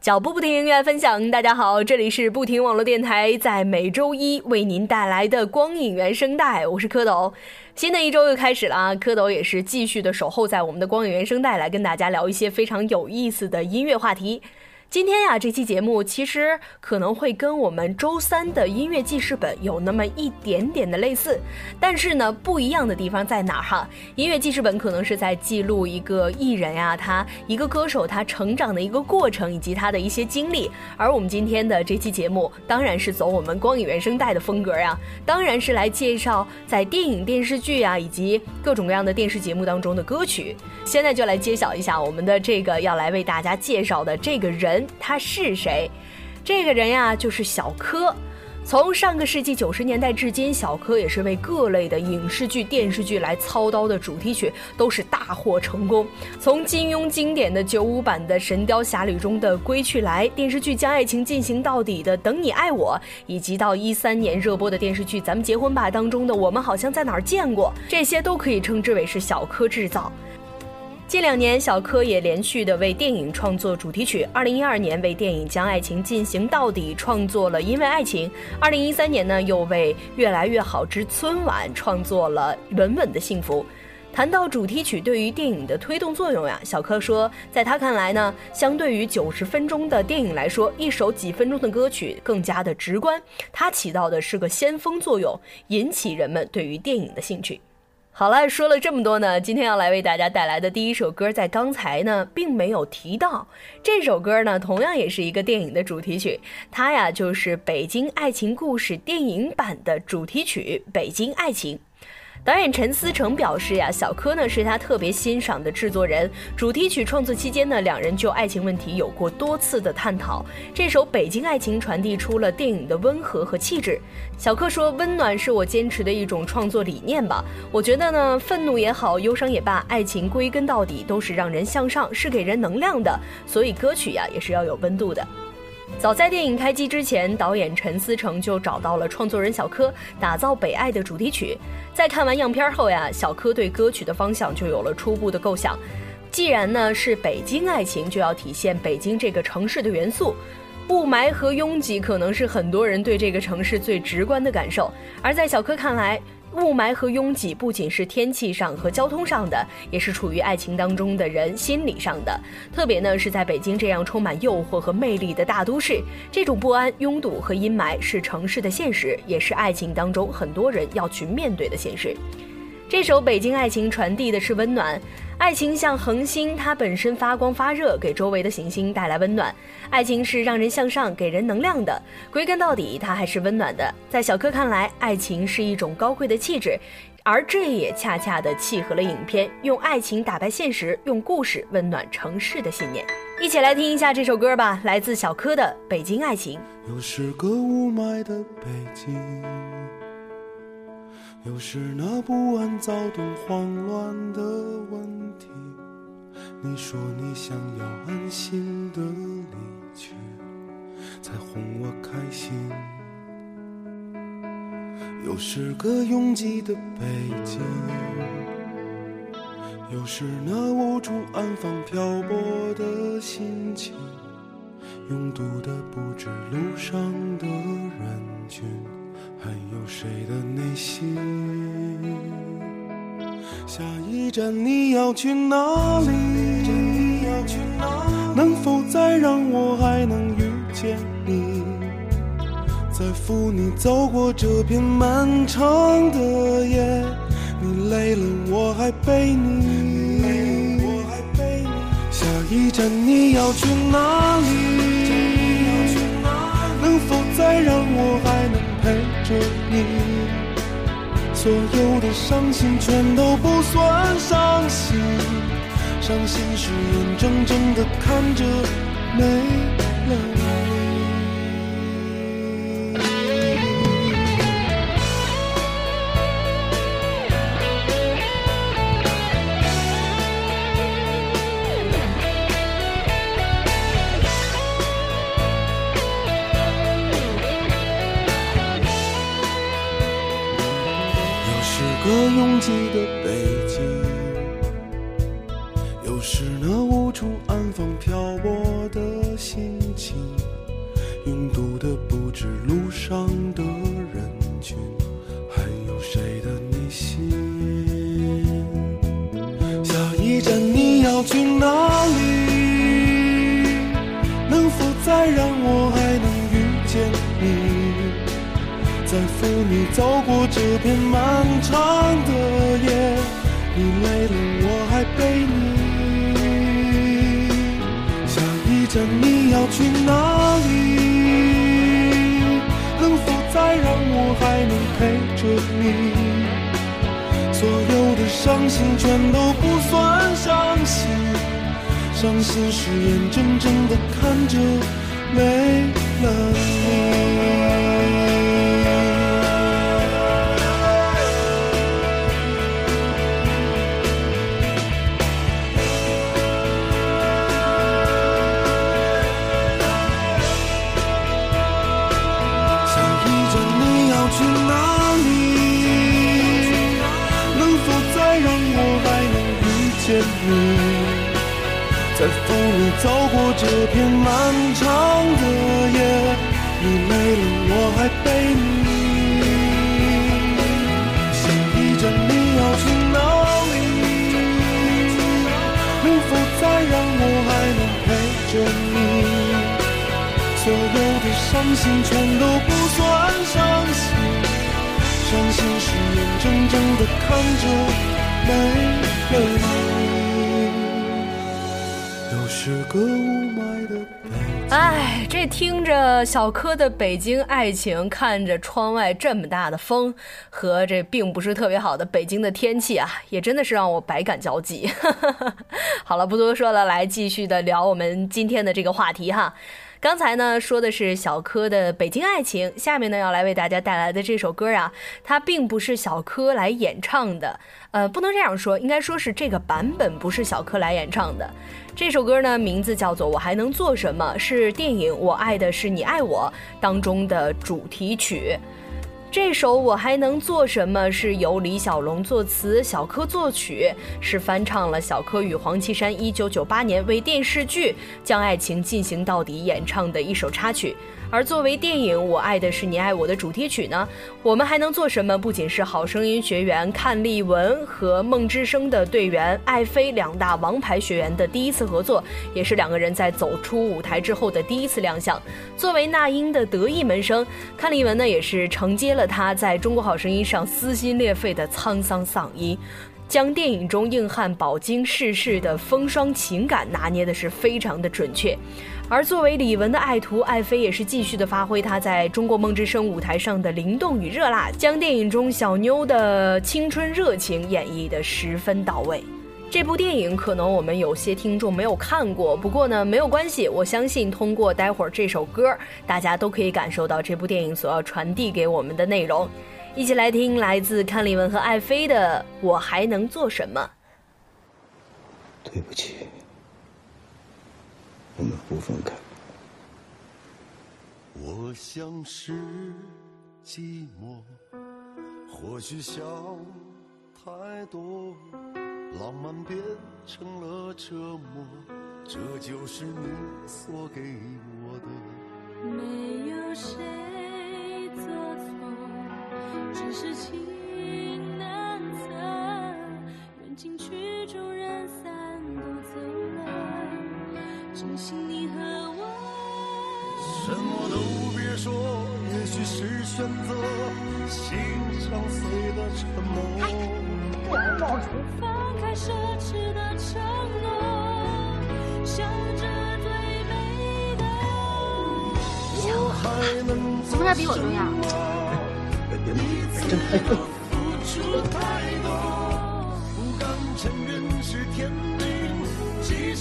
脚步不停，音乐分享。大家好，这里是不停网络电台，在每周一为您带来的光影原声带，我是蝌蚪。新的一周又开始了啊，蝌蚪也是继续的守候在我们的光影原声带，来跟大家聊一些非常有意思的音乐话题。今天呀，这期节目其实可能会跟我们周三的音乐记事本有那么一点点的类似，但是呢，不一样的地方在哪儿哈？音乐记事本可能是在记录一个艺人呀，他一个歌手他成长的一个过程以及他的一些经历，而我们今天的这期节目当然是走我们光影原声带的风格呀，当然是来介绍在电影、电视剧啊以及各种各样的电视节目当中的歌曲。现在就来揭晓一下我们的这个要来为大家介绍的这个人。他是谁？这个人呀，就是小柯。从上个世纪九十年代至今，小柯也是为各类的影视剧、电视剧来操刀的主题曲，都是大获成功。从金庸经典的九五版的《神雕侠侣》中的《归去来》，电视剧《将爱情进行到底》的《等你爱我》，以及到一三年热播的电视剧《咱们结婚吧》当中的《我们好像在哪儿见过》，这些都可以称之为是小柯制造。近两年，小柯也连续的为电影创作主题曲。二零一二年为电影《将爱情进行到底》创作了《因为爱情》，二零一三年呢又为《越来越好之春晚》创作了《稳稳的幸福》。谈到主题曲对于电影的推动作用呀，小柯说，在他看来呢，相对于九十分钟的电影来说，一首几分钟的歌曲更加的直观，它起到的是个先锋作用，引起人们对于电影的兴趣。好了，说了这么多呢，今天要来为大家带来的第一首歌，在刚才呢并没有提到。这首歌呢，同样也是一个电影的主题曲，它呀就是《北京爱情故事》电影版的主题曲《北京爱情》。导演陈思诚表示呀，小柯呢是他特别欣赏的制作人。主题曲创作期间呢，两人就爱情问题有过多次的探讨。这首《北京爱情》传递出了电影的温和和气质。小柯说：“温暖是我坚持的一种创作理念吧。我觉得呢，愤怒也好，忧伤也罢，爱情归根到底都是让人向上，是给人能量的。所以歌曲呀，也是要有温度的。”早在电影开机之前，导演陈思诚就找到了创作人小柯，打造《北爱》的主题曲。在看完样片后呀，小柯对歌曲的方向就有了初步的构想。既然呢是北京爱情，就要体现北京这个城市的元素。雾霾和拥挤可能是很多人对这个城市最直观的感受，而在小柯看来。雾霾和拥挤不仅是天气上和交通上的，也是处于爱情当中的人心理上的。特别呢是在北京这样充满诱惑和魅力的大都市，这种不安、拥堵和阴霾是城市的现实，也是爱情当中很多人要去面对的现实。这首《北京爱情》传递的是温暖，爱情像恒星，它本身发光发热，给周围的行星带来温暖。爱情是让人向上、给人能量的，归根到底，它还是温暖的。在小柯看来，爱情是一种高贵的气质，而这也恰恰的契合了影片用爱情打败现实、用故事温暖城市的信念。一起来听一下这首歌吧，来自小柯的《北京爱情》。又是个雾霾的北京。又是那不安、躁动、慌乱的问题。你说你想要安心的离去，才哄我开心。又是个拥挤的北京，又是那无处安放、漂泊的心情。拥堵的不止路上的人群。还有谁的内心？下一站你要去哪里？能否再让我还能遇见你？再扶你走过这片漫长的夜。你累了我还背你。下一站你要去哪里？能否再让我还能？陪着你，所有的伤心全都不算伤心，伤心是眼睁睁的看着没了你。是个拥挤的北京，又是那无处安放、漂泊的心情。拥堵的不止路上的人群，还有谁的内心？下一站你要去哪里？能否再让我还能遇见你？在扶你走过这片漫长的夜，你累了我还背你。下一站你要去哪里？能否再让我还能陪着你？所有的伤心全都不算伤心，伤心是眼睁睁的看着没了你。你？在扶你走过这片漫长的夜，你累了我还背你。下一站你要去哪里？能否再让我还能陪着你？所有的伤心全都不算伤心，伤心是眼睁睁的看着哎，这听着小柯的《北京爱情》，看着窗外这么大的风和这并不是特别好的北京的天气啊，也真的是让我百感交集。好了，不多说了，来继续的聊我们今天的这个话题哈。刚才呢说的是小柯的《北京爱情》，下面呢要来为大家带来的这首歌啊，它并不是小柯来演唱的，呃，不能这样说，应该说是这个版本不是小柯来演唱的。这首歌呢名字叫做《我还能做什么》，是电影《我爱的是你爱我》当中的主题曲。这首《我还能做什么》是由李小龙作词，小柯作曲，是翻唱了小柯与黄绮珊1998年为电视剧《将爱情进行到底》演唱的一首插曲。而作为电影《我爱的是你爱我》的主题曲呢，我们还能做什么？不仅是好声音学员阚丽文和梦之声的队员艾菲两大王牌学员的第一次合作，也是两个人在走出舞台之后的第一次亮相。作为那英的得意门生，阚丽文呢也是承接了她在中国好声音上撕心裂肺的沧桑嗓音。将电影中硬汉饱经世事的风霜情感拿捏的是非常的准确，而作为李玟的爱徒，艾菲也是继续的发挥她在中国梦之声舞台上的灵动与热辣，将电影中小妞的青春热情演绎的十分到位。这部电影可能我们有些听众没有看过，不过呢没有关系，我相信通过待会儿这首歌，大家都可以感受到这部电影所要传递给我们的内容。一起来听来自阚丽文和艾菲的《我还能做什么》。对不起，我们不分开。我像是寂寞，或许想太多，浪漫变成了折磨，这就是你所给我的。没有谁做错，只是情了。珍惜你和我。什么？都别说，也许是选择，心上碎的沉默。放开奢侈的承诺，笑着最美的。我还能做什么？事儿比我重要？真太重。付出太多，不敢承认是天，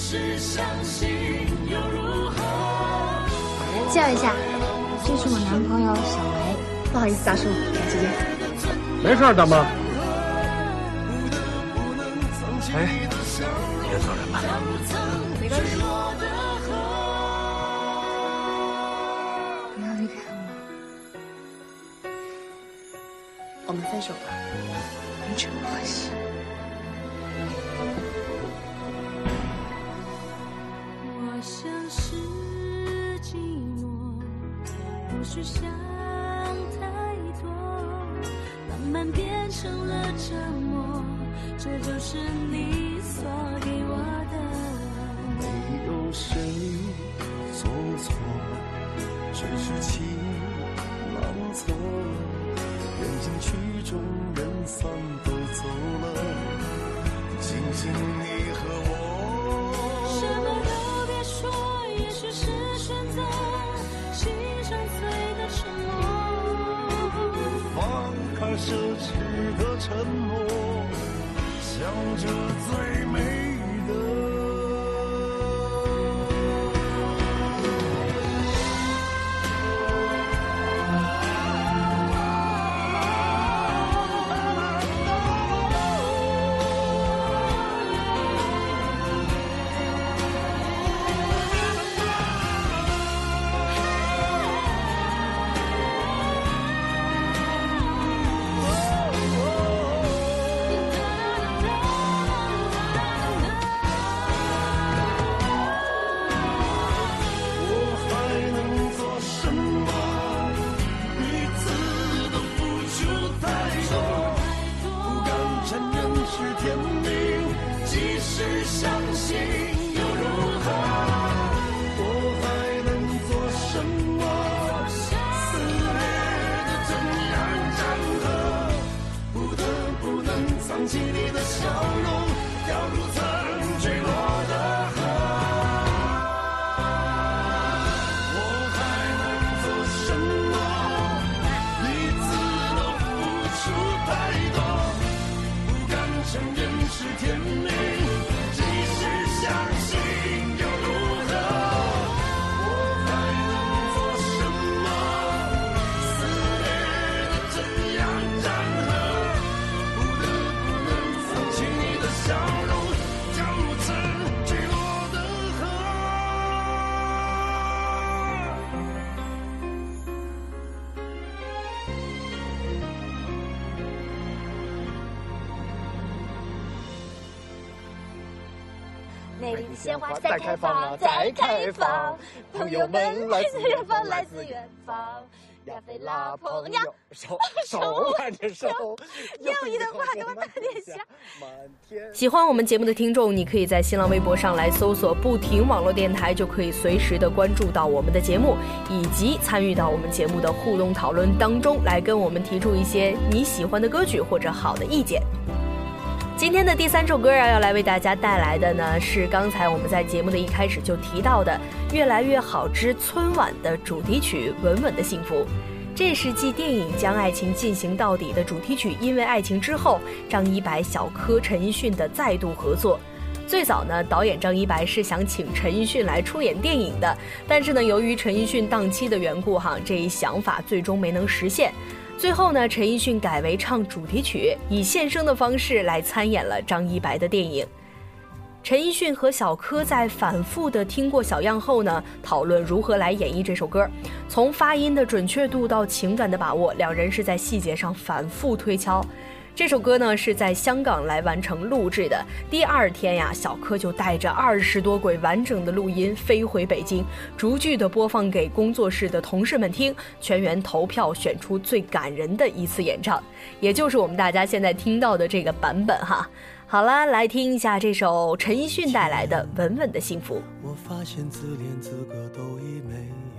即使相信又如何？介绍一下，这是我男朋友小雷。不好意思，大叔，赶时间。没事儿，大妈。哎，别走人了。没关系。不要离开我，我们分手吧，完全不合想太多，浪漫变成了折磨，这就是你所给我的。没有谁做错，只是情难测。缘尽曲终人散都走了，庆幸你奢侈的沉默，想着最美。鲜花再开放，再开放，朋友们来自远方，来自远方。亚飞啦朋友，手手挽着手，友谊的花朵满天下。满天。喜欢我们节目的听众，你可以在新浪微博上来搜索“不停网络电台”，就可以随时的关注到我们的节目，以及参与到我们节目的互动讨论当中，来跟我们提出一些你喜欢的歌曲或者好的意见。今天的第三首歌啊，要来为大家带来的呢，是刚才我们在节目的一开始就提到的《越来越好之春晚》的主题曲《稳稳的幸福》。这是继电影《将爱情进行到底》的主题曲《因为爱情》之后，张一白、小柯、陈奕迅的再度合作。最早呢，导演张一白是想请陈奕迅来出演电影的，但是呢，由于陈奕迅档期的缘故，哈，这一想法最终没能实现。最后呢，陈奕迅改为唱主题曲，以献声的方式来参演了张一白的电影。陈奕迅和小柯在反复的听过小样后呢，讨论如何来演绎这首歌。从发音的准确度到情感的把握，两人是在细节上反复推敲。这首歌呢是在香港来完成录制的。第二天呀，小柯就带着二十多轨完整的录音飞回北京，逐句的播放给工作室的同事们听，全员投票选出最感人的一次演唱，也就是我们大家现在听到的这个版本哈。好啦，来听一下这首陈奕迅带来的《稳稳的幸福》。我发现自怜资格都已没有，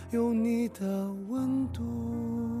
有你的温度。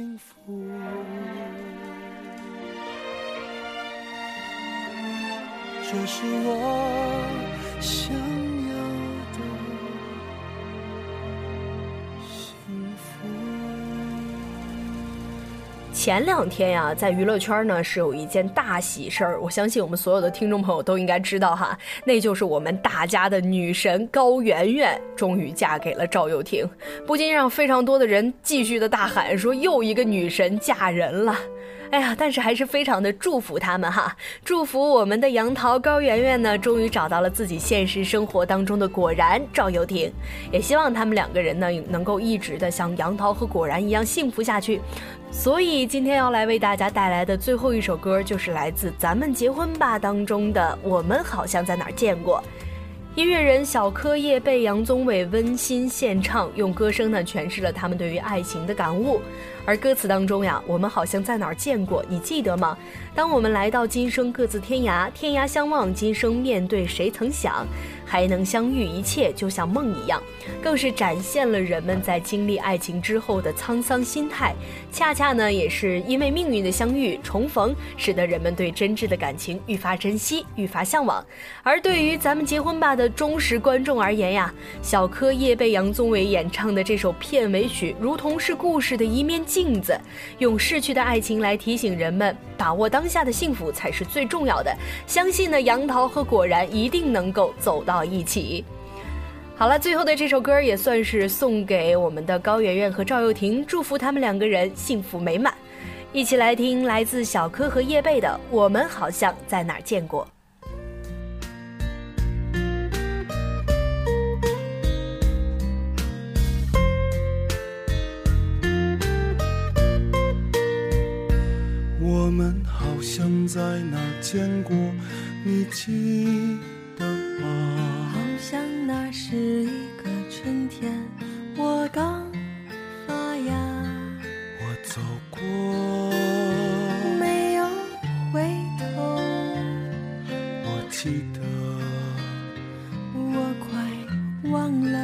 幸福。这是我前两天呀，在娱乐圈呢是有一件大喜事儿，我相信我们所有的听众朋友都应该知道哈，那就是我们大家的女神高圆圆终于嫁给了赵又廷，不禁让非常多的人继续的大喊说又一个女神嫁人了。哎呀，但是还是非常的祝福他们哈，祝福我们的杨桃高圆圆呢，终于找到了自己现实生活当中的果然赵又廷，也希望他们两个人呢能够一直的像杨桃和果然一样幸福下去。所以今天要来为大家带来的最后一首歌，就是来自《咱们结婚吧》当中的《我们好像在哪儿见过》。音乐人小柯叶被杨宗纬温馨献唱，用歌声呢诠释了他们对于爱情的感悟。而歌词当中呀，我们好像在哪儿见过，你记得吗？当我们来到今生各自天涯，天涯相望，今生面对谁曾想，还能相遇，一切就像梦一样。更是展现了人们在经历爱情之后的沧桑心态。恰恰呢，也是因为命运的相遇重逢，使得人们对真挚的感情愈发珍惜，愈发向往。而对于咱们结婚吧的忠实观众而言呀，小柯叶被杨宗纬演唱的这首片尾曲，如同是故事的一面镜镜子，用逝去的爱情来提醒人们，把握当下的幸福才是最重要的。相信呢，杨桃和果然一定能够走到一起。好了，最后的这首歌也算是送给我们的高圆圆和赵又廷，祝福他们两个人幸福美满。一起来听来自小柯和叶蓓的《我们好像在哪见过》。在哪儿见过，你记得吗？好像那是一个春天，我刚发芽，我走过，没有回头，我记得，我快忘了。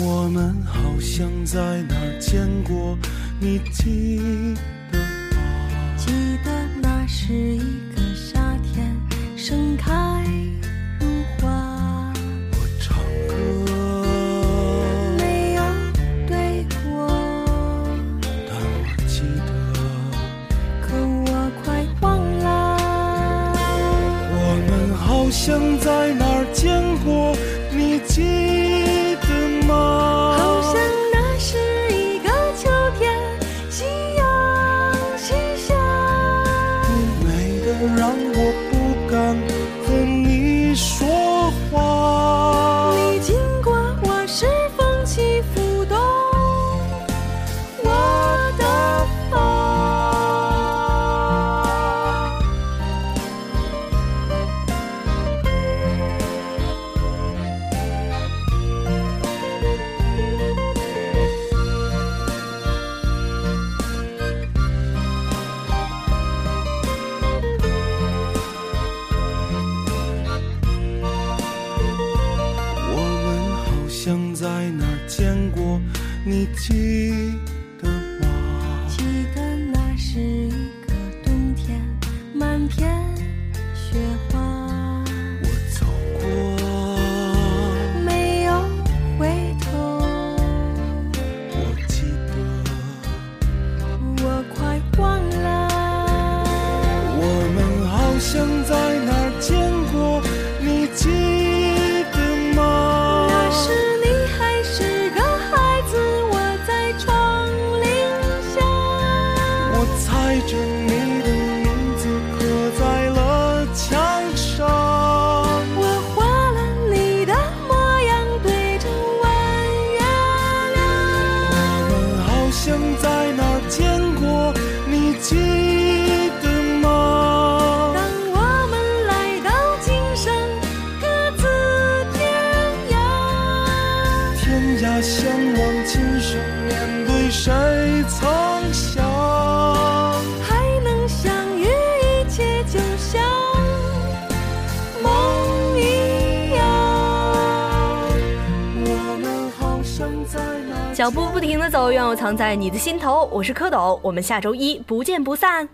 我们好像在哪儿见过，你记是得你听藏在你的心头。我是蝌蚪我们下周一不见不散。